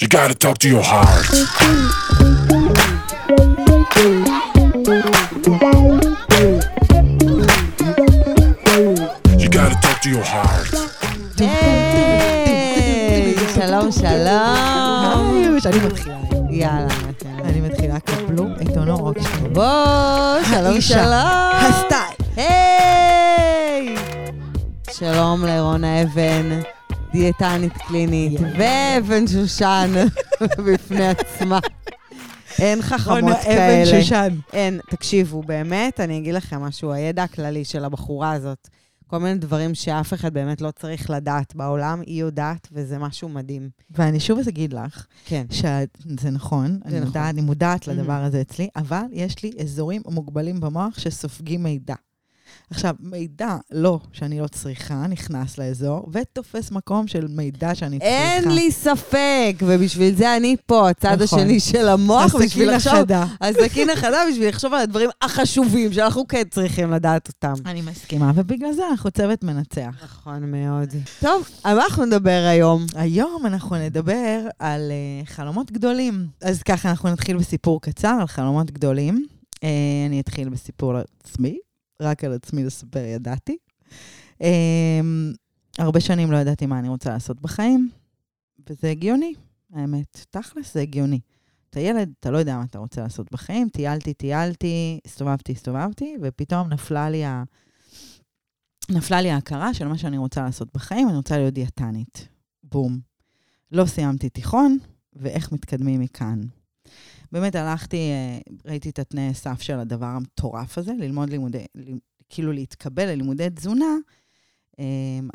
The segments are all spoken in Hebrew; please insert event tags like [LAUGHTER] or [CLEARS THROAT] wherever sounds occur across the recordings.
You gotta talk to your heart. You gotta talk to your heart. היי, שלום, שלום. היי, שאני מתחילה. יאללה, אני מתחילה, קבלו את אונו רוקשטיין. בוא, שלום, שלום. הסטייל. היי! שלום לרונה אבן, דיאטנית קלינית, ואבן שושן [LAUGHS] בפני עצמה. אין חכמות כאלה. אבן שושן. אין, תקשיבו, באמת, אני אגיד לכם משהו, הידע הכללי של הבחורה הזאת, כל מיני דברים שאף אחד באמת לא צריך לדעת בעולם, היא יודעת, וזה משהו מדהים. ואני שוב אגיד לך, כן. שזה נכון, אני נכון. מודעת- אני מודעת. לדבר הזה אצלי, אבל יש לי אזורים מוגבלים במוח שסופגים מידע. עכשיו, מידע, לא, שאני לא צריכה, נכנס לאזור, ותופס מקום של מידע שאני צריכה. אין לי ספק, ובשביל זה אני פה, הצד נכון. השני של המוח, בשביל הסכין לחשוב, החדה. הסכין החדה, בשביל לחשוב על הדברים החשובים שאנחנו כן צריכים לדעת אותם. אני מסכימה, ובגלל זה אנחנו צוות מנצח. נכון מאוד. טוב, על מה אנחנו נדבר היום? היום אנחנו נדבר על uh, חלומות גדולים. אז ככה, אנחנו נתחיל בסיפור קצר על חלומות גדולים. Uh, אני אתחיל בסיפור עצמי, רק על עצמי לספר ידעתי. Uh, הרבה שנים לא ידעתי מה אני רוצה לעשות בחיים, וזה הגיוני, האמת. תכלס זה הגיוני. אתה ילד, אתה לא יודע מה אתה רוצה לעשות בחיים, טיילתי, טיילתי, הסתובבתי, הסתובבתי, ופתאום נפלה לי ה... נפלה לי ההכרה של מה שאני רוצה לעשות בחיים, אני רוצה להיות דיאטנית. בום. לא סיימתי תיכון, ואיך מתקדמים מכאן. באמת הלכתי, אה, ראיתי את התנאי סף של הדבר המטורף הזה, ללמוד לימודי, כאילו להתקבל ללימודי תזונה. אה,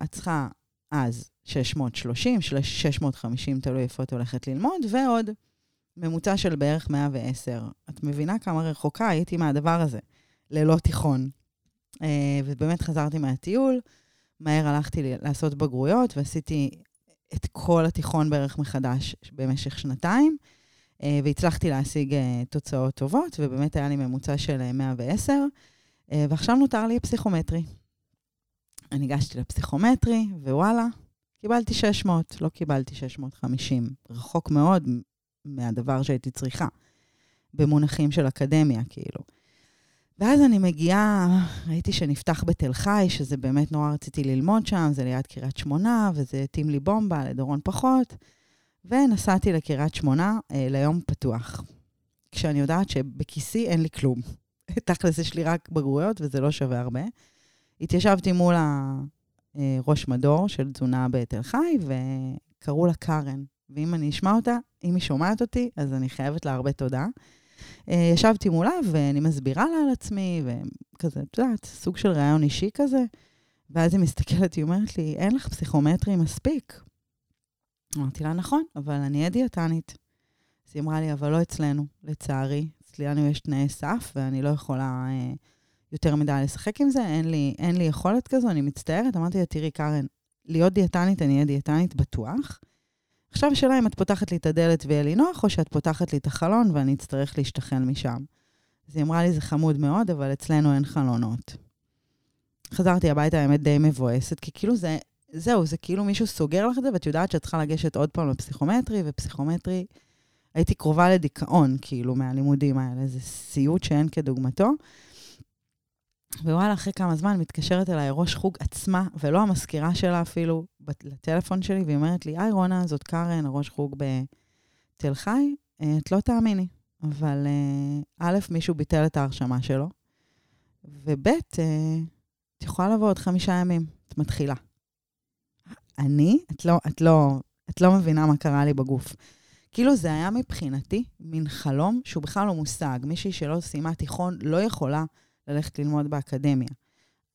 את צריכה אז 630, 650, תלוי איפה את הולכת ללמוד, ועוד ממוצע של בערך 110. את מבינה כמה רחוקה הייתי מהדבר הזה, ללא תיכון. אה, ובאמת חזרתי מהטיול, מהר הלכתי לעשות בגרויות, ועשיתי את כל התיכון בערך מחדש במשך שנתיים, והצלחתי להשיג אה, תוצאות טובות, ובאמת היה לי ממוצע של אה, 110, אה, ועכשיו נותר לי פסיכומטרי. אני ניגשתי לפסיכומטרי, ווואלה, קיבלתי 600, לא קיבלתי 650. רחוק מאוד מהדבר שהייתי צריכה, במונחים של אקדמיה, כאילו. ואז אני מגיעה, ראיתי שנפתח בתל חי, שזה באמת נורא רציתי ללמוד שם, זה ליד קריית שמונה, וזה התאים לי בומבה, לדורון פחות. ונסעתי לקריית שמונה אה, ליום פתוח, כשאני יודעת שבכיסי אין לי כלום. [LAUGHS] תכלס יש לי רק בגרויות, וזה לא שווה הרבה. התיישבתי מול הראש מדור של תזונה בתל חי, וקראו לה קארן. ואם אני אשמע אותה, אם היא שומעת אותי, אז אני חייבת לה הרבה תודה. אה, ישבתי מולה ואני מסבירה לה על עצמי, וכזה, את יודעת, סוג של ראיון אישי כזה. ואז היא מסתכלת, היא אומרת לי, אין לך פסיכומטרי מספיק. אמרתי לה, נכון, אבל אני אהיה דיאטנית. אז היא אמרה לי, אבל לא אצלנו, לצערי. אצלנו יש תנאי סף, ואני לא יכולה אה, יותר מדי לשחק עם זה, אין לי, אין לי יכולת כזו, אני מצטערת. אמרתי לה, תראי, קארן, להיות דיאטנית, אני אהיה דיאטנית בטוח. עכשיו השאלה אם את פותחת לי את הדלת ויהיה לי נוח, או שאת פותחת לי את החלון ואני אצטרך להשתחל משם. אז היא אמרה לי, זה חמוד מאוד, אבל אצלנו אין חלונות. חזרתי הביתה, האמת, די מבואסת, כי כאילו זה, זהו, זה כאילו מישהו סוגר לך את זה, ואת יודעת שאת צריכה לגשת עוד פעם לפסיכומטרי, ופסיכומטרי, הייתי קרובה לדיכאון, כאילו, מהלימודים האלה. זה סיוט שאין כדוגמתו. ווואלה, אחרי כמה זמן מתקשרת אליי ראש חוג עצמה, ולא המזכירה שלה אפילו, לטלפון שלי, והיא אומרת לי, היי רונה, זאת קארן, ראש חוג בתל חי, אה, את לא תאמיני, אבל אה, א', מישהו ביטל את ההרשמה שלו, וב', אה, את יכולה לבוא עוד חמישה ימים, את מתחילה. אני, את לא, את לא, את לא מבינה מה קרה לי בגוף. כאילו זה היה מבחינתי מין חלום שהוא בכלל לא מושג. מישהי שלא סיימה תיכון לא יכולה ללכת ללמוד באקדמיה.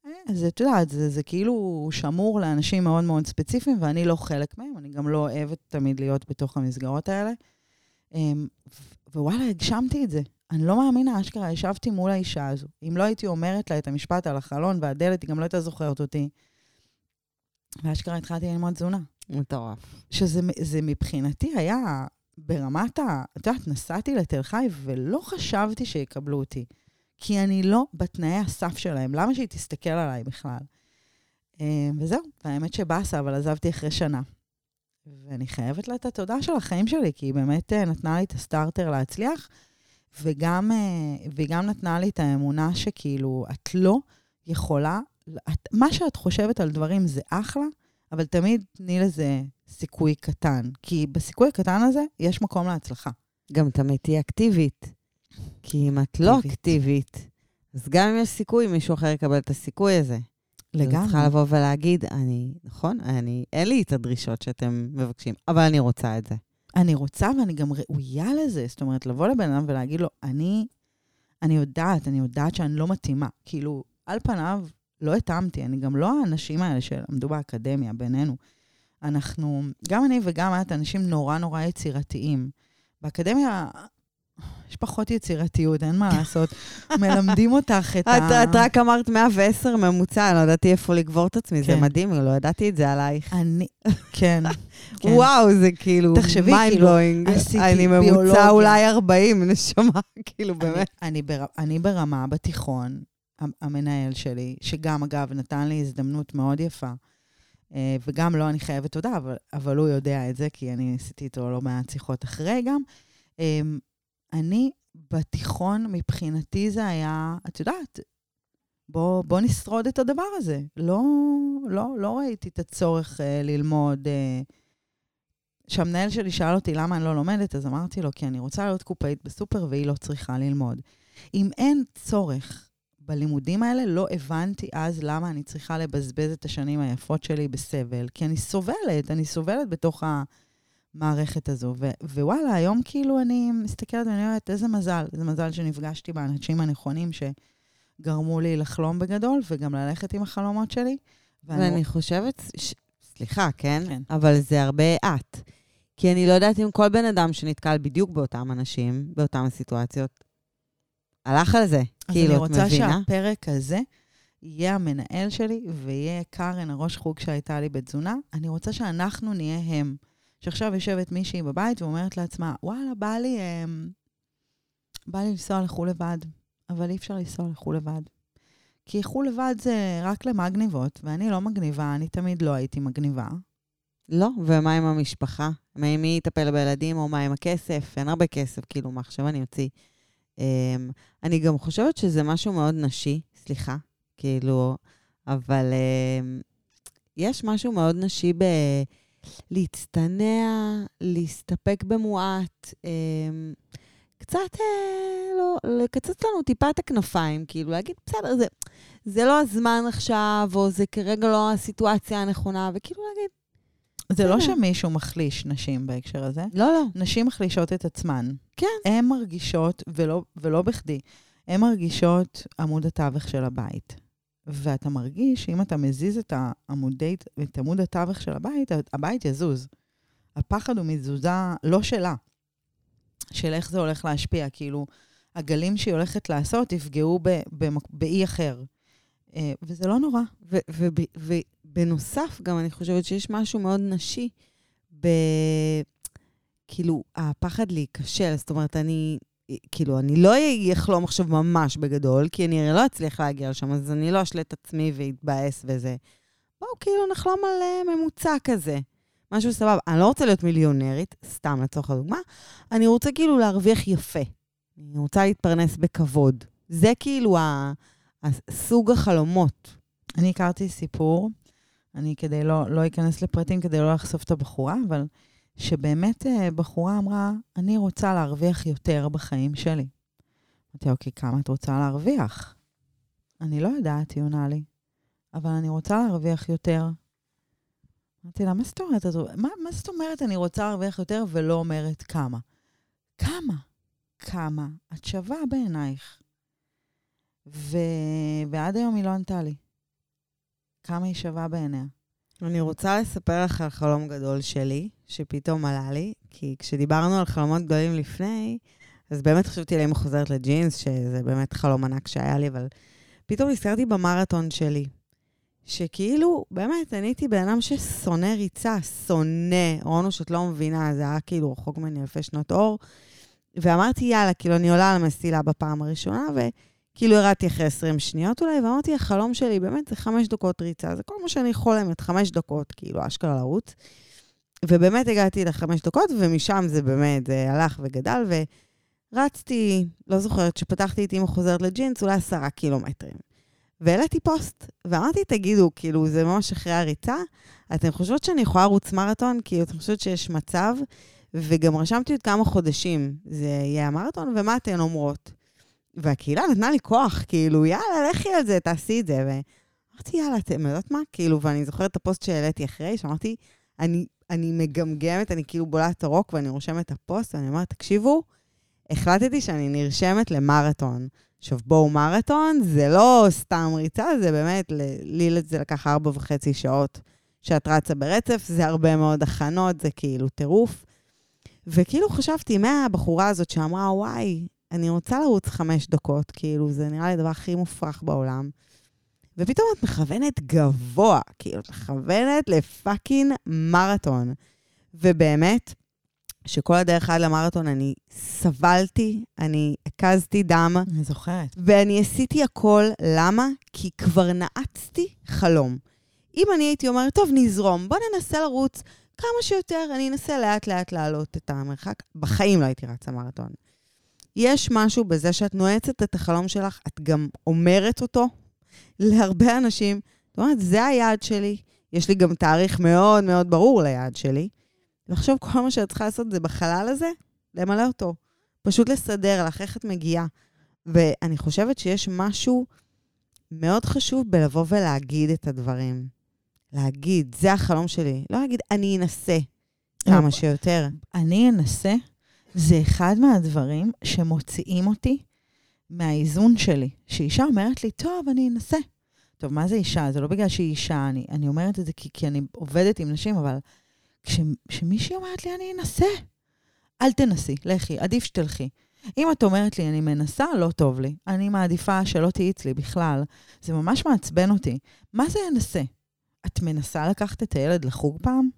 אה, אז את יודעת, זה, זה כאילו שמור לאנשים מאוד מאוד ספציפיים, ואני לא חלק מהם, אני גם לא אוהבת תמיד להיות בתוך המסגרות האלה. אמ, ווואלה, הגשמתי את זה. אני לא מאמינה, אשכרה, ישבתי מול האישה הזו. אם לא הייתי אומרת לה את המשפט על החלון והדלת, היא גם לא הייתה זוכרת אותי. ואשכרה התחלתי ללמוד תזונה. מטורף. שזה זה מבחינתי היה ברמת ה... את יודעת, נסעתי לתל חי ולא חשבתי שיקבלו אותי. כי אני לא בתנאי הסף שלהם. למה שהיא תסתכל עליי בכלל? אה, וזהו, והאמת שבאסה, אבל עזבתי אחרי שנה. ואני חייבת לה את התודה של החיים שלי, כי היא באמת אה, נתנה לי את הסטארטר להצליח, וגם, אה, והיא גם נתנה לי את האמונה שכאילו, את לא יכולה, את, מה שאת חושבת על דברים זה אחלה, אבל תמיד תני לזה סיכוי קטן, כי בסיכוי הקטן הזה יש מקום להצלחה. גם תמיד תהיי אקטיבית. כי אם את לא אקטיבית. אז גם אם יש סיכוי, מישהו אחר יקבל את הסיכוי הזה. אני צריכה לגמרי. לבוא ולהגיד, אני, נכון, אני, אין לי את הדרישות שאתם מבקשים, אבל אני רוצה את זה. אני רוצה ואני גם ראויה לזה. זאת אומרת, לבוא לבן אדם ולהגיד לו, אני, אני יודעת, אני יודעת שאני לא מתאימה. כאילו, על פניו, לא התאמתי. אני גם לא האנשים האלה שלמדו באקדמיה, בינינו. אנחנו, גם אני וגם את, אנשים נורא נורא יצירתיים. באקדמיה יש פחות יצירתיות, אין מה לעשות. [LAUGHS] מלמדים אותך את ה... את רק אמרת 110 ממוצע, אני לא ידעתי איפה לגבור את עצמי, זה כן. מדהים, לא ידעתי את זה עלייך. אני, כן. [LAUGHS] כן. וואו, זה כאילו תחשבי, כאילו. עשיתי אני ממוצע. אולי 40, [LAUGHS] נשמה, כאילו באמת. אני, בר, אני ברמה בתיכון, המנהל שלי, שגם, אגב, נתן לי הזדמנות מאוד יפה, אה, וגם לו אני חייבת תודה, אבל, אבל הוא יודע את זה, כי אני עשיתי איתו לא מעט שיחות אחרי גם. אה, אני בתיכון, מבחינתי זה היה, את יודעת, בוא, בוא נשרוד את הדבר הזה. לא, לא, לא ראיתי את הצורך אה, ללמוד. אה, כשהמנהל שלי שאל אותי למה אני לא לומדת, אז אמרתי לו, כי אני רוצה להיות קופאית בסופר והיא לא צריכה ללמוד. אם אין צורך בלימודים האלה, לא הבנתי אז למה אני צריכה לבזבז את השנים היפות שלי בסבל, כי אני סובלת, אני סובלת בתוך המערכת הזו. ו- ווואלה, היום כאילו אני מסתכלת ואני אומרת, איזה מזל, איזה מזל שנפגשתי באנשים הנכונים שגרמו לי לחלום בגדול, וגם ללכת עם החלומות שלי. ואני- ואני חושבת, ש... סליחה, כן? כן. אבל זה הרבה את. כי אני לא יודעת אם כל בן אדם שנתקל בדיוק באותם אנשים, באותן הסיטואציות, הלך על זה. אז כאילו, אני את רוצה מבינה? שהפרק הזה יהיה המנהל שלי ויהיה קארן, הראש חוג שהייתה לי בתזונה. אני רוצה שאנחנו נהיה הם. שעכשיו יושבת מישהי בבית ואומרת לעצמה, וואלה, בא לי, אמ, בא לי לנסוע לחו"ל לבד, אבל אי אפשר לנסוע לחו"ל לבד. כי חו"ל לבד זה רק למגניבות, ואני לא מגניבה, אני תמיד לא הייתי מגניבה. לא, ומה עם המשפחה? מי יטפל בילדים, או מה עם הכסף? אין הרבה כסף, כאילו, מה עכשיו אני אוציא? Um, אני גם חושבת שזה משהו מאוד נשי, סליחה, כאילו, אבל um, יש משהו מאוד נשי ב... להצטנע, להסתפק במועט, um, קצת, אה, לא, לקצץ לנו טיפה את הכנפיים, כאילו, להגיד, בסדר, זה, זה לא הזמן עכשיו, או זה כרגע לא הסיטואציה הנכונה, וכאילו להגיד, זה לא בסדר. שמישהו מחליש נשים בהקשר הזה. לא, לא. נשים מחלישות את עצמן. כן. הן מרגישות, ולא, ולא בכדי, הן מרגישות עמוד התווך של הבית. ואתה מרגיש שאם אתה מזיז את, העמודי, את עמוד התווך של הבית, הבית יזוז. הפחד הוא מתזוזה לא שלה, של איך זה הולך להשפיע. כאילו, הגלים שהיא הולכת לעשות יפגעו באי אחר. אה, וזה לא נורא. ובנוסף, גם אני חושבת שיש משהו מאוד נשי ב... כאילו, הפחד להיכשל. זאת אומרת, אני... כאילו, אני לא אחלום עכשיו ממש בגדול, כי אני הרי לא אצליח להגיע לשם, אז אני לא אשלה את עצמי ואתבאס וזה. בואו, כאילו, נחלום על uh, ממוצע כזה. משהו סבבה. אני לא רוצה להיות מיליונרית, סתם לצורך הדוגמה, אני רוצה כאילו להרוויח יפה. אני רוצה להתפרנס בכבוד. זה כאילו. הסוג החלומות. אני הכרתי סיפור, אני כדי לא, לא אכנס לפרטים כדי לא לחשוף את הבחורה, אבל שבאמת אה, בחורה אמרה, אני רוצה להרוויח יותר בחיים שלי. אמרתי, אוקיי, כמה את רוצה להרוויח? אני לא יודעת, היא עונה לי, אבל אני רוצה להרוויח יותר. אמרתי לה, מה זאת אומרת? מה, מה זאת אומרת אני רוצה להרוויח יותר ולא אומרת כמה? כמה? כמה? את שווה בעינייך. ו... ועד היום היא לא ענתה לי. כמה היא שווה בעיניה. אני רוצה לספר לך על חלום גדול שלי, שפתאום עלה לי, כי כשדיברנו על חלומות גדולים לפני, אז באמת חשבתי על אמא חוזרת לג'ינס, שזה באמת חלום ענק שהיה לי, אבל פתאום נזכרתי במרתון שלי, שכאילו, באמת, אני הייתי בן אדם ששונא ריצה, שונא. רונו, שאת לא מבינה, זה היה כאילו רחוק ממני אלפי שנות אור. ואמרתי, יאללה, כאילו, אני עולה על המסילה בפעם הראשונה, וכאילו ירדתי אחרי 20 שניות אולי, ואמרתי, החלום שלי באמת זה חמש דקות ריצה, זה כל מה שאני חולמת, חמש דקות, כאילו, אשכרה לרוץ. ובאמת הגעתי לחמש דקות, ומשם זה באמת, זה הלך וגדל, ורצתי, לא זוכרת, שפתחתי את אימא חוזרת לג'ינס, אולי עשרה קילומטרים. והעליתי פוסט, ואמרתי, תגידו, כאילו, זה ממש אחרי הריצה, אתן חושבות שאני יכולה לרוץ מרתון? כאילו, אתן חושבות שיש מצב? וגם רשמתי עוד כמה חודשים, זה יהיה המרתון, ומה אתן אומרות? והקהילה נתנה לי כוח, כאילו, יאללה, לכי על זה, תעשי את זה. ואמרתי, יאללה, אתם יודעות מה? כאילו, ואני זוכרת את הפוסט שהעליתי אחרי, שאמרתי, אני, אני מגמגמת, אני כאילו בולעת את הרוק ואני רושמת את הפוסט, ואני אומרת, תקשיבו, החלטתי שאני נרשמת למרתון. עכשיו, בואו, מרתון זה לא סתם ריצה, זה באמת, לי זה לקח ארבע וחצי שעות שאת רצה ברצף, זה הרבה מאוד הכנות, זה כאילו טירוף. וכאילו חשבתי, מהבחורה הזאת שאמרה, וואי, אני רוצה לרוץ חמש דקות, כאילו, זה נראה לי הדבר הכי מופרך בעולם. ופתאום את מכוונת גבוה, כאילו, את מכוונת לפאקינג מרתון. ובאמת, שכל הדרך עד למרתון אני סבלתי, אני הקזתי דם. אני זוכרת. ואני עשיתי הכל, למה? כי כבר נעצתי חלום. אם אני הייתי אומרת, טוב, נזרום, בוא ננסה לרוץ כמה שיותר, אני אנסה לאט-לאט לעלות את המרחק. בחיים לא הייתי רצה מרתון. יש משהו בזה שאת נועצת את החלום שלך, את גם אומרת אותו להרבה אנשים. זאת אומרת, זה היעד שלי, יש לי גם תאריך מאוד מאוד ברור ליעד שלי. ועכשיו כל מה שאת צריכה לעשות זה בחלל הזה, למלא אותו. פשוט לסדר לך איך את מגיעה. ואני חושבת שיש משהו מאוד חשוב בלבוא ולהגיד את הדברים. להגיד, זה החלום שלי. לא להגיד, אני אנסה כמה שיותר. אני אנסה, זה אחד מהדברים שמוציאים אותי מהאיזון שלי. שאישה אומרת לי, טוב, אני אנסה. טוב, מה זה אישה? זה לא בגלל שהיא אישה, אני, אני אומרת את זה כי, כי אני עובדת עם נשים, אבל כש, כשמישהי אומרת לי, אני אנסה, אל תנסי, לכי, עדיף שתלכי. אם את אומרת לי, אני מנסה, לא טוב לי. אני מעדיפה שלא תהיי אצלי בכלל. זה ממש מעצבן אותי. מה זה אנסה? את מנסה לקחת את הילד לחוג פעם?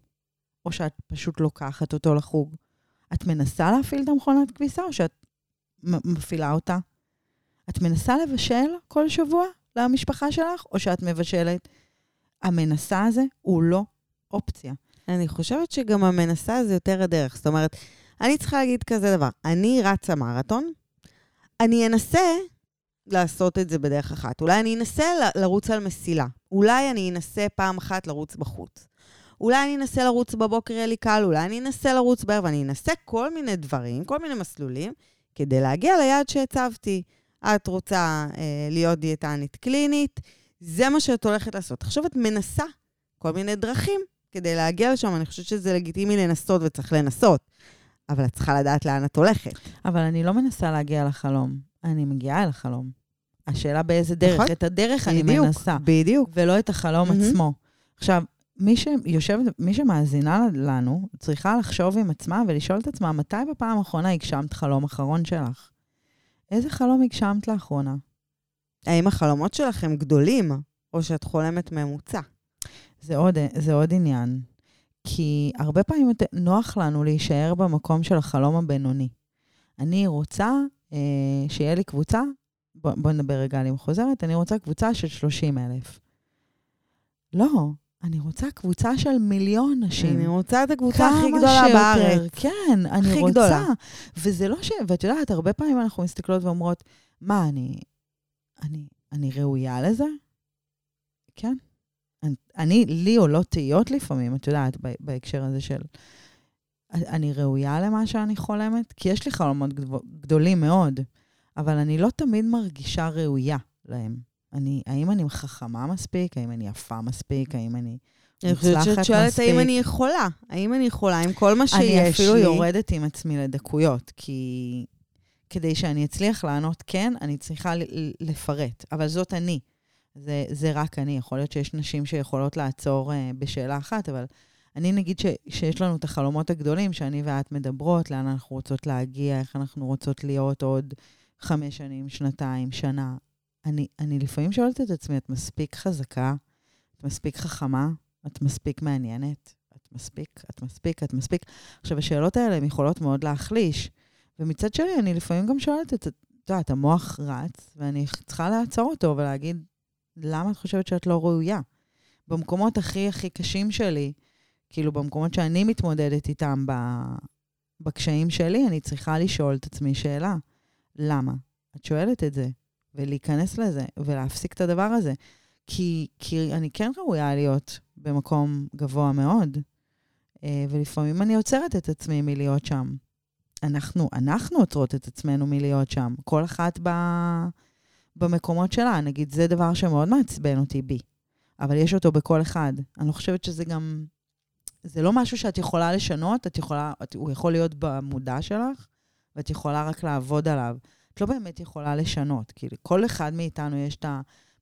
או שאת פשוט לוקחת אותו לחוג? את מנסה להפעיל את המכונת כביסה, או שאת מפעילה אותה? את מנסה לבשל כל שבוע למשפחה שלך, או שאת מבשלת? המנסה הזה הוא לא אופציה. אני חושבת שגם המנסה זה יותר הדרך. זאת אומרת, אני צריכה להגיד כזה דבר, אני רצה מרתון, אני אנסה לעשות את זה בדרך אחת. אולי אני אנסה לרוץ על מסילה. אולי אני אנסה פעם אחת לרוץ בחוץ. אולי אני אנסה לרוץ בבוקר, יהיה לי קל, אולי אני אנסה לרוץ בערב, אני אנסה כל מיני דברים, כל מיני מסלולים, כדי להגיע ליעד שהצבתי. את רוצה אה, להיות דיאטנית קלינית, זה מה שאת הולכת לעשות. עכשיו את מנסה כל מיני דרכים כדי להגיע לשם, אני חושבת שזה לגיטימי לנסות וצריך לנסות, אבל את צריכה לדעת לאן את הולכת. אבל אני לא מנסה להגיע לחלום, אני מגיעה אל החלום. השאלה באיזה דרך. נכון? את הדרך בדיוק, אני מנסה. בדיוק. ולא את החלום mm-hmm. עצמו. עכשיו, מי שיושבת, מי שמאזינה לנו, צריכה לחשוב עם עצמה ולשאול את עצמה, מתי בפעם האחרונה הגשמת חלום אחרון שלך? איזה חלום הגשמת לאחרונה? האם החלומות שלך הם גדולים, או שאת חולמת ממוצע? זה עוד, זה עוד עניין. כי הרבה פעמים נוח לנו להישאר במקום של החלום הבינוני. אני רוצה אה, שיהיה לי קבוצה, בוא, בוא נדבר רגע על אם חוזרת, אני רוצה קבוצה של 30 אלף. לא, אני רוצה קבוצה של מיליון נשים. אני רוצה את הקבוצה הכי גדולה שיותר. בארץ. כן, אני הכי רוצה. גדולה. וזה לא ש... ואת יודעת, הרבה פעמים אנחנו מסתכלות ואומרות, מה, אני... אני, אני ראויה לזה? כן. אני, אני, לי עולות תהיות לפעמים, את יודעת, בהקשר הזה של... אני ראויה למה שאני חולמת? כי יש לי חלומות גדולים מאוד, אבל אני לא תמיד מרגישה ראויה להם. אני, האם אני חכמה מספיק? האם אני יפה מספיק? האם אני מוצלחת מספיק? אני חושבת שאת שואלת האם אני יכולה. האם אני יכולה עם כל מה שיש לי? אני אפילו. יורדת עם עצמי לדקויות, כי כדי שאני אצליח לענות כן, אני צריכה לפרט. אבל זאת אני. זה, זה רק אני. יכול להיות שיש נשים שיכולות לעצור uh, בשאלה אחת, אבל אני נגיד ש, שיש לנו את החלומות הגדולים, שאני ואת מדברות, לאן אנחנו רוצות להגיע, איך אנחנו רוצות להיות עוד חמש שנים, שנתיים, שנה. אני, אני לפעמים שואלת את עצמי, את מספיק חזקה? את מספיק חכמה? את מספיק מעניינת? את מספיק? את מספיק? את מספיק? עכשיו, השאלות האלה הן יכולות מאוד להחליש. ומצד שני, אני לפעמים גם שואלת את, את יודעת, המוח רץ, ואני צריכה לעצור אותו ולהגיד, למה את חושבת שאת לא ראויה? במקומות הכי הכי קשים שלי, כאילו, במקומות שאני מתמודדת איתם. בקשיים שלי, אני צריכה לשאול את עצמי שאלה, למה? את שואלת את זה, ולהיכנס לזה, ולהפסיק את הדבר הזה. כי, כי אני כן ראויה להיות במקום גבוה מאוד, אה, ולפעמים אני עוצרת את עצמי מלהיות שם. אנחנו, אנחנו עוצרות את עצמנו מלהיות שם, כל אחת ב, במקומות שלה. נגיד, זה דבר שמאוד מעצבן אותי בי, אבל יש אותו בכל אחד. אני לא חושבת שזה גם... זה לא משהו שאת יכולה לשנות, את יכולה, את, הוא יכול להיות במודע שלך, ואת יכולה רק לעבוד עליו. את לא באמת יכולה לשנות. כי לכל אחד מאיתנו יש את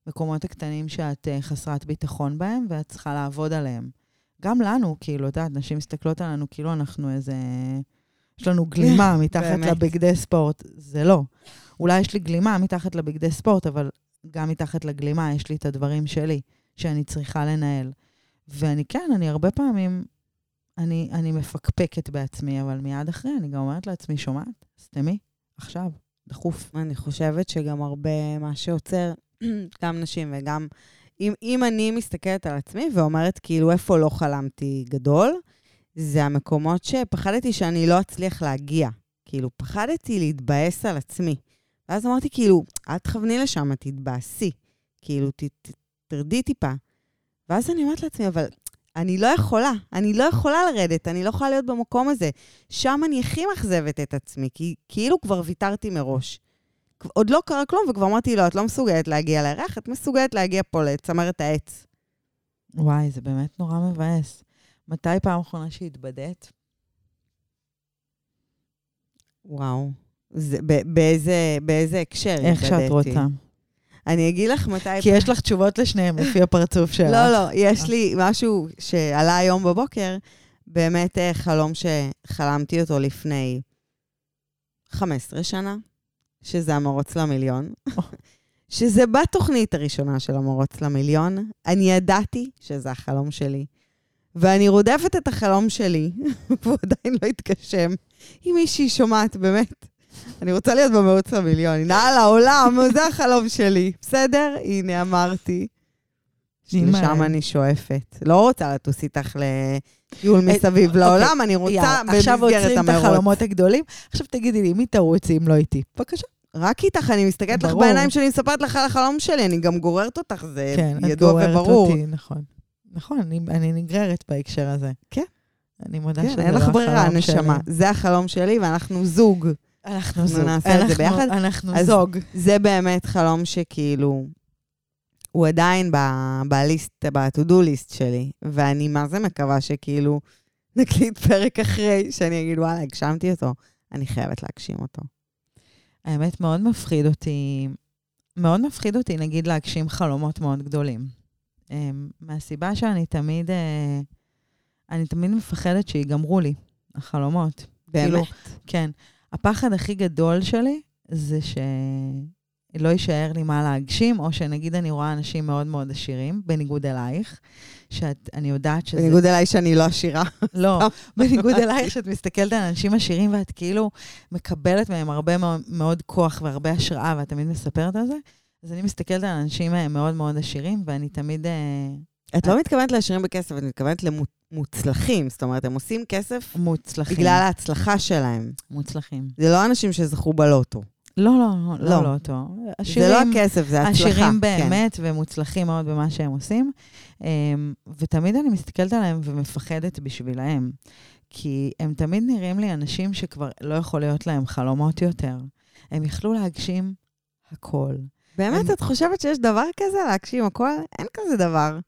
המקומות הקטנים שאת uh, חסרת ביטחון בהם, ואת צריכה לעבוד עליהם. גם לנו, כאילו, את יודעת, נשים מסתכלות עלינו כאילו אנחנו איזה... יש לנו גלימה [LAUGHS] מתחת לבגדי ספורט. זה לא. אולי יש לי גלימה מתחת לבגדי ספורט, אבל גם מתחת לגלימה יש לי את הדברים שלי, שאני צריכה לנהל. ואני כן, אני הרבה פעמים, אני, אני מפקפקת בעצמי, אבל מיד אחרי אני גם אומרת לעצמי, שומעת? סתמי, עכשיו, דחוף. אני חושבת שגם הרבה מה שעוצר, [CLEARS THROAT] גם נשים וגם... אם, אם אני מסתכלת על עצמי ואומרת, כאילו, איפה לא חלמתי גדול, זה המקומות שפחדתי שאני לא אצליח להגיע. כאילו, פחדתי להתבאס על עצמי. ואז אמרתי, כאילו, אל תכווני לשם, תתבאסי. כאילו, ת, ת, תרדי טיפה. ואז אני אומרת לעצמי, אבל אני לא יכולה, אני לא יכולה לרדת, אני לא יכולה להיות במקום הזה. שם אני הכי מאכזבת את עצמי, כי כאילו כבר ויתרתי מראש. עוד לא קרה כלום, וכבר אמרתי לא, את לא מסוגלת להגיע לירח, את מסוגלת להגיע פה לצמרת העץ. וואי, זה באמת נורא מבאס. מתי פעם אחרונה שהתבדית? וואו. זה, באיזה, באיזה הקשר התבדיתי? איך שאת רוצה. אני אגיד לך מתי... כי יש לך תשובות לשניהם לפי הפרצוף שלך. לא, לא, יש לי משהו שעלה היום בבוקר, באמת אה, חלום שחלמתי אותו לפני 15 שנה, שזה המרוץ למיליון. [LAUGHS] שזה בתוכנית הראשונה של המרוץ למיליון. אני ידעתי שזה החלום שלי. ואני רודפת את החלום שלי, [LAUGHS] והוא עדיין לא התגשם. אם מישהי שומעת, באמת, אני רוצה להיות במרוץ למיליון. הנה, לעולם, [LAUGHS] זה החלום שלי. בסדר? הנה, אמרתי. לשם אני שואפת. לא רוצה לטוס איתך לטיול אה, מסביב אוקיי. לעולם, אני רוצה במסגרת המרוץ. עכשיו עוצרים את החלומות הגדולים. עכשיו תגידי לי, מי תרוצי אם לא איתי? בבקשה. רק איתך, אני מסתכלת לך בעיניים שלי, מספרת לך על החלום שלי, אני גם גוררת אותך, זה כן, ידוע וברור. כן, את גוררת אותי, נכון. נכון, אני, אני נגררת בהקשר הזה. כן. אני מודה כן, שזה לא החלום שלי. אין לך ברירה, נשמה. זה החלום שלי, ואנחנו זוג. אנחנו זוג. נעשה אנחנו, את זה ביחד. אנחנו זוג. זה באמת חלום שכאילו, הוא עדיין בליסט, ב-to-do list שלי, ואני מה זה מקווה שכאילו נקליט פרק אחרי, שאני אגיד, וואלה, הגשמתי אותו. אני חייבת להגשים אותו. האמת, מאוד מפחיד אותי, מאוד מפחיד אותי, נגיד, להגשים חלומות מאוד גדולים. אמ, מהסיבה שאני תמיד, אה, אני תמיד מפחדת שיגמרו לי, החלומות. באמת? כאילו, כן. הפחד הכי גדול שלי זה שלא יישאר לי מה להגשים, או שנגיד אני רואה אנשים מאוד מאוד עשירים, בניגוד אלייך, שאני יודעת שזה... בניגוד אליי שאני לא עשירה. לא, בניגוד [LAUGHS] אלייך שאת מסתכלת על אנשים עשירים ואת כאילו מקבלת מהם הרבה מאוד, כוח והרבה השראה, ואת תמיד מספרת על זה. אז אני מסתכלת על אנשים אה, מאוד מאוד עשירים, ואני תמיד... אה, את לא מתכוונת לעשירים בכסף, את מתכוונת למוצלחים. זאת אומרת, הם עושים כסף... מוצלחים. בגלל ההצלחה שלהם. מוצלחים. זה לא אנשים שזכו בלוטו. לא, לא, לא, לא לוטו. זה לא הכסף, זה הצלחה. עשירים כן. באמת, כן. ומוצלחים מאוד במה שהם עושים. אמ, ותמיד אני מסתכלת עליהם ומפחדת בשבילהם. כי הם תמיד נראים לי אנשים שכבר לא יכול להיות להם חלומות יותר. הם יכלו להגשים הכל. באמת, הם... את חושבת שיש דבר כזה, להגשים הכל? אין כזה דבר.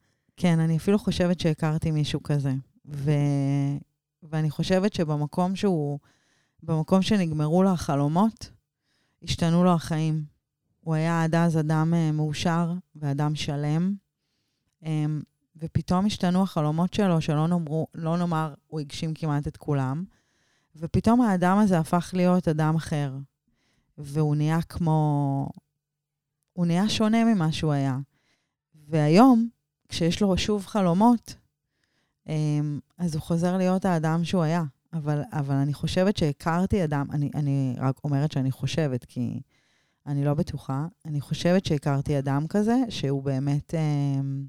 כן, אני אפילו חושבת שהכרתי מישהו כזה. ו... ואני חושבת שבמקום שהוא, במקום שנגמרו לו החלומות, השתנו לו החיים. הוא היה עד אז אדם uh, מאושר ואדם שלם, um, ופתאום השתנו החלומות שלו, שלא נאמרו, לא נאמר, הוא הגשים כמעט את כולם, ופתאום האדם הזה הפך להיות אדם אחר, והוא נהיה כמו... הוא נהיה שונה ממה שהוא היה. והיום, כשיש לו שוב חלומות, אמ, אז הוא חוזר להיות האדם שהוא היה. אבל, אבל אני חושבת שהכרתי אדם, אני, אני רק אומרת שאני חושבת, כי אני לא בטוחה, אני חושבת שהכרתי אדם כזה, שהוא באמת, אמ,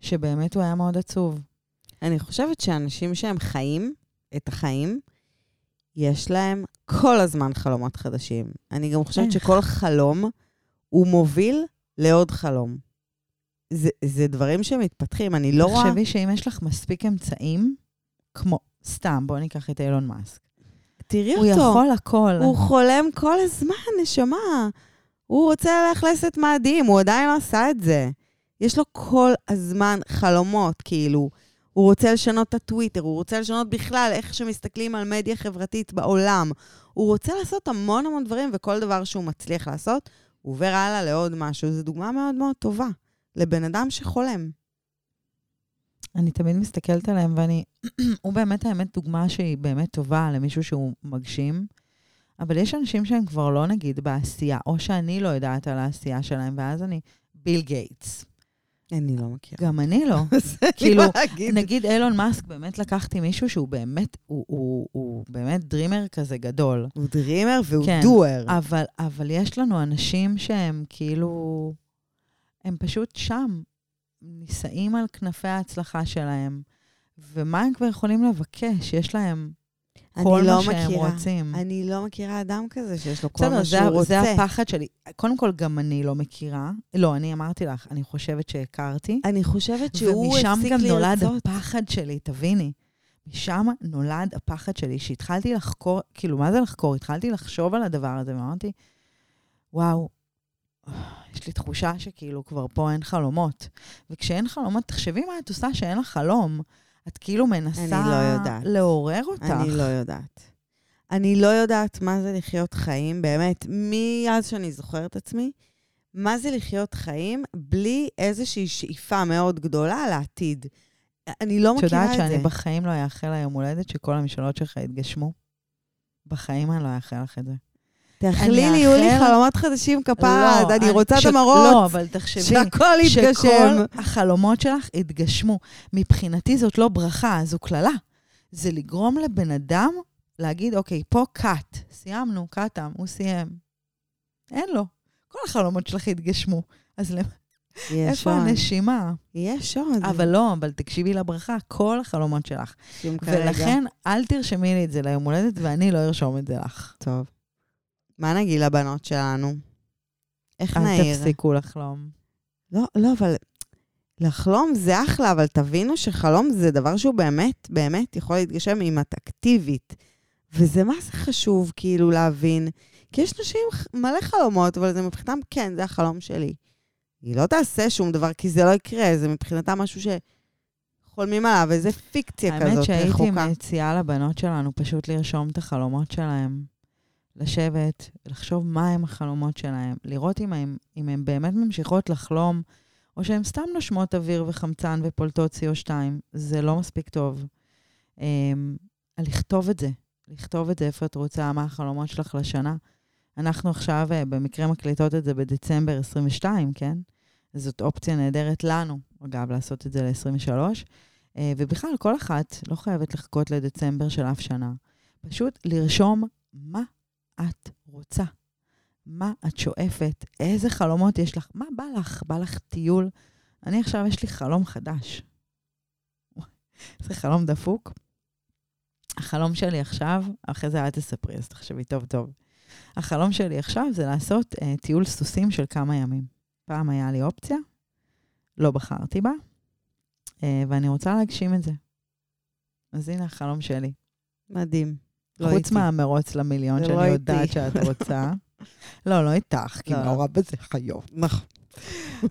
שבאמת הוא היה מאוד עצוב. אני חושבת שאנשים שהם חיים את החיים, יש להם כל הזמן חלומות חדשים. אני גם חושבת? שכל חלום הוא מוביל לעוד חלום. זה, זה דברים שמתפתחים, אני לא רואה... תחשבי שאם יש לך מספיק אמצעים, כמו, סתם, בואי ניקח את אילון מאסק. תראי הוא אותו. יכול הכל. הוא חולם כל הזמן, נשמה. הוא רוצה לאכלס את מאדים, הוא עדיין לא עשה את זה. יש לו כל הזמן חלומות, כאילו. הוא רוצה לשנות את הטוויטר, הוא רוצה לשנות בכלל איך שמסתכלים על מדיה חברתית בעולם. הוא רוצה לעשות המון המון דברים, וכל דבר שהוא מצליח לעשות, הוא עובר הלאה לעוד משהו. זו דוגמה מאוד מאוד טובה לבן אדם שחולם. אני תמיד מסתכלת עליהם, ואני... [CLEARS THROAT] הוא באמת, האמת, דוגמה שהיא באמת טובה למישהו שהוא מגשים. אבל יש אנשים שהם כבר לא, נגיד, בעשייה, או שאני לא יודעת על העשייה שלהם, ואז אני... ביל גייטס. אני לא מכירה. גם אני לא. [LAUGHS] כאילו, נגיד אילון מאסק, באמת לקחתי מישהו שהוא באמת, הוא, הוא, הוא באמת דרימר כזה גדול. הוא דרימר והוא כן. דואר. אבל, אבל יש לנו אנשים שהם כאילו, הם פשוט שם, נישאים על כנפי ההצלחה שלהם, ומה הם כבר יכולים לבקש? יש להם כל אני מה לא שהם מכירה. רוצים. אני לא מכירה אדם כזה שיש לו כל בסדר, מה זה, שהוא רוצה. זה הפחד שלי. קודם כל, גם אני לא מכירה. לא, אני אמרתי לך, אני חושבת שהכרתי. אני חושבת שהוא ומשם הפסיק גם נולד לרצות. הפחד שלי, תביני. משם נולד הפחד שלי, שהתחלתי לחקור, כאילו, מה זה לחקור? התחלתי לחשוב על הדבר הזה, ואמרתי, וואו, יש לי תחושה שכאילו כבר פה אין חלומות. וכשאין חלומות, תחשבי מה את עושה שאין לך חלום. את כאילו מנסה אני לא יודעת. לעורר אותך. אני לא יודעת. אני לא יודעת מה זה לחיות חיים, באמת, מאז שאני זוכרת עצמי, מה זה לחיות חיים בלי איזושהי שאיפה מאוד גדולה לעתיד. אני לא את מכירה יודעת את זה. שאני בחיים לא אאחל ליום הולדת שכל המשאלות שלך יתגשמו? בחיים אני לא אאחל לך את זה. תאכלי לי, יהיו לי חלומות חדשים כפת, אני רוצה את המראות. לא, אבל תחשבי, שהכל יתגשם. שכל החלומות שלך יתגשמו. מבחינתי זאת לא ברכה, זו קללה. זה לגרום לבן אדם להגיד, אוקיי, פה קאט, סיימנו, קאטם, הוא סיים. אין לו. כל החלומות שלך יתגשמו. אז איפה עוד. הנשימה? יש עוד. אבל לא, אבל תקשיבי לברכה, כל החלומות שלך. כרגע. ולכן, אל תרשמי לי את זה ליום הולדת, ואני לא ארשום את זה לך. טוב. מה נגיד לבנות שלנו? איך אל נעיר? תפסיקו לחלום. לא, לא, אבל לחלום זה אחלה, אבל תבינו שחלום זה דבר שהוא באמת, באמת יכול להתגשם אם את אקטיבית. וזה מה זה חשוב, כאילו, להבין. כי יש נשים מלא חלומות, אבל זה מבחינתם, כן, זה החלום שלי. היא לא תעשה שום דבר, כי זה לא יקרה, זה מבחינתה משהו שחולמים עליו, איזה פיקציה האמת כזאת שהייתי רחוקה. מציעה לבנות שלנו פשוט לרשום את החלומות שלהם. לשבת, לחשוב מה הם החלומות שלהם, לראות אם הם, אם הם באמת ממשיכות לחלום, או שהן סתם נושמות אוויר וחמצן ופולטות CO2. זה לא מספיק טוב. Um, לכתוב את זה, לכתוב את זה איפה את רוצה, מה החלומות שלך לשנה. אנחנו עכשיו אה, במקרה מקליטות את זה בדצמבר 22, כן? זאת אופציה נהדרת לנו, אגב, לעשות את זה ל-23. אה, ובכלל, כל אחת לא חייבת לחכות לדצמבר של אף שנה. פשוט לרשום מה את רוצה, מה את שואפת, איזה חלומות יש לך, מה בא לך? בא לך טיול? אני עכשיו, יש לי חלום חדש. זה חלום דפוק. החלום שלי עכשיו, אחרי זה אל תספרי, אז תחשבי טוב טוב. החלום שלי עכשיו זה לעשות אה, טיול סוסים של כמה ימים. פעם היה לי אופציה, לא בחרתי בה, אה, ואני רוצה להגשים את זה. אז הנה החלום שלי. מדהים. לא חוץ. מהמרוץ למיליון, זה שאני לא יודעת איתי. שאת רוצה. [LAUGHS] לא, לא איתך, כי לא. מעורב בזה חיות. נכון.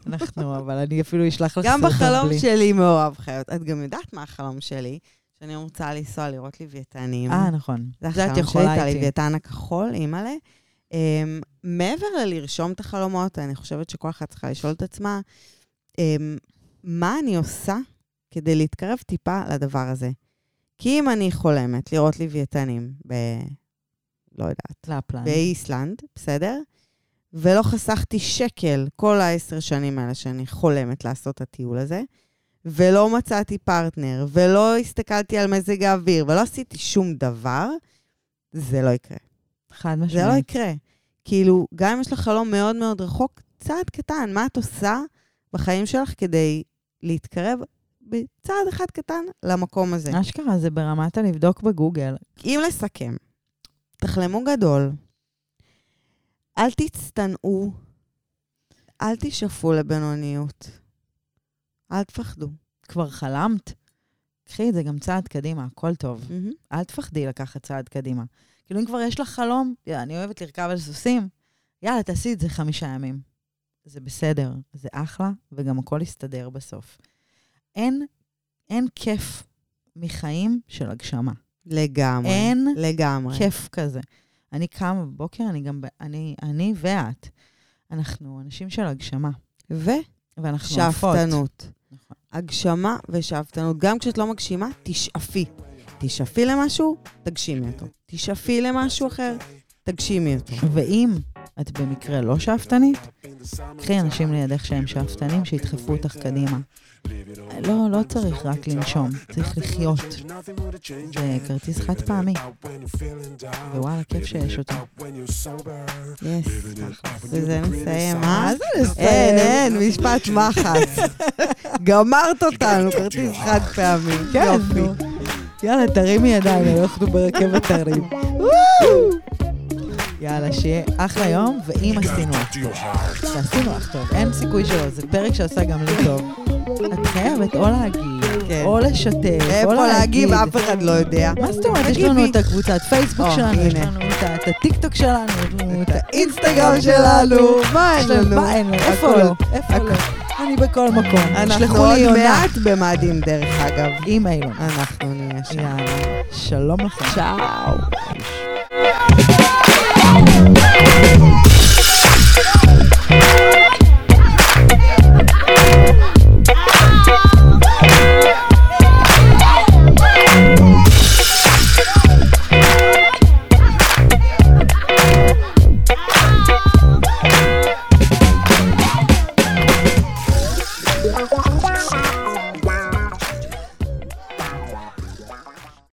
אנחנו, אבל אני אפילו אשלח לך גם סרטון בחלום בלי. שלי מעורב חיות. את גם יודעת מה החלום שלי? שאני רוצה לנסוע לראות לוויתנים. אה, נכון. זה החלום שלי, את. הלוויתן הכחול, אימא'לה. Um, מעבר ללרשום את החלומות, אני חושבת שכל אחת צריכה לשאול את עצמה, um, מה אני עושה כדי להתקרב טיפה לדבר הזה? כי אם אני חולמת לראות לוויתנים ב... לא יודעת, לפלן. באיסלנד, בסדר? ולא חסכתי שקל כל העשר שנים האלה שאני חולמת לעשות את הטיול הזה, ולא מצאתי פרטנר, ולא הסתכלתי על מזג האוויר, ולא עשיתי שום דבר, זה לא יקרה. חד זה לא משמעית. יקרה. כאילו, גם אם יש לך חלום מאוד מאוד רחוק, צעד קטן, מה את עושה בחיים שלך כדי להתקרב בצעד אחד קטן למקום הזה. אשכרה, זה ברמת הלבדוק בגוגל. אם לסכם, תחלמו גדול, אל תצטנעו, אל תשאפו לבינוניות, אל תפחדו. כבר חלמת? קחי את זה גם צעד קדימה, הכל טוב. אל תפחדי לקחת צעד קדימה. כאילו, אם כבר יש לך חלום, יאללה, אני אוהבת לרכב על סוסים, יאללה, תעשי את זה חמישה ימים. זה בסדר, זה אחלה, וגם הכל יסתדר בסוף. אין, אין כיף מחיים של הגשמה. לגמרי. אין לגמרי. כיף כזה. אני קמה בבוקר, אני גם, אני, אני ואת, אנחנו אנשים של הגשמה, ואנחנו עפות. ושאפתנות. נכון. הגשמה ושאפתנות. גם כשאת לא מגשימה, תשאפי. תשאפי למשהו, תגשימי אותו. תשאפי למשהו אחר, תגשימי אותו. ואם את במקרה לא שאפתנית, קחי אנשים לידך שהם שאפתנים, שידחפו אותך קדימה. לא, לא צריך רק לנשום, צריך לחיות. זה כרטיס חד פעמי, ווואלה, כיף שיש אותו. יס. וזה נסיים, אה? מה זה נסיים? אין, אין, משפט מחץ. גמרת אותנו, [LAUGHS] כרטיס חד פעמי. כן, יופי. יאללה, תרימי ידיים, אנחנו ברכבת הרים. יאללה, שיהיה אחלה יום, ואם עשינו. שעשינו לך טוב, אין סיכוי שלא, זה פרק שעשה גם לי טוב. את חייבת או להגיב, כן. או לשתף, או איפה להגיד. להגיב, אף אחד לא יודע. מה זאת אומרת? יש. לנו את הקבוצת פייסבוק או, שלנו, יש. לנו את הטיקטוק שלנו, יש לנו את אינסטגרם שלנו, מה אין לנו-? מה אין לנו? איפה. לא? איפה לא? אני בכל מקום. אנחנו עוד. מעט במאדים, דרך אגב. אימייל. אנחנו נהיה שם. יאללה, שלום לכם. צ'או.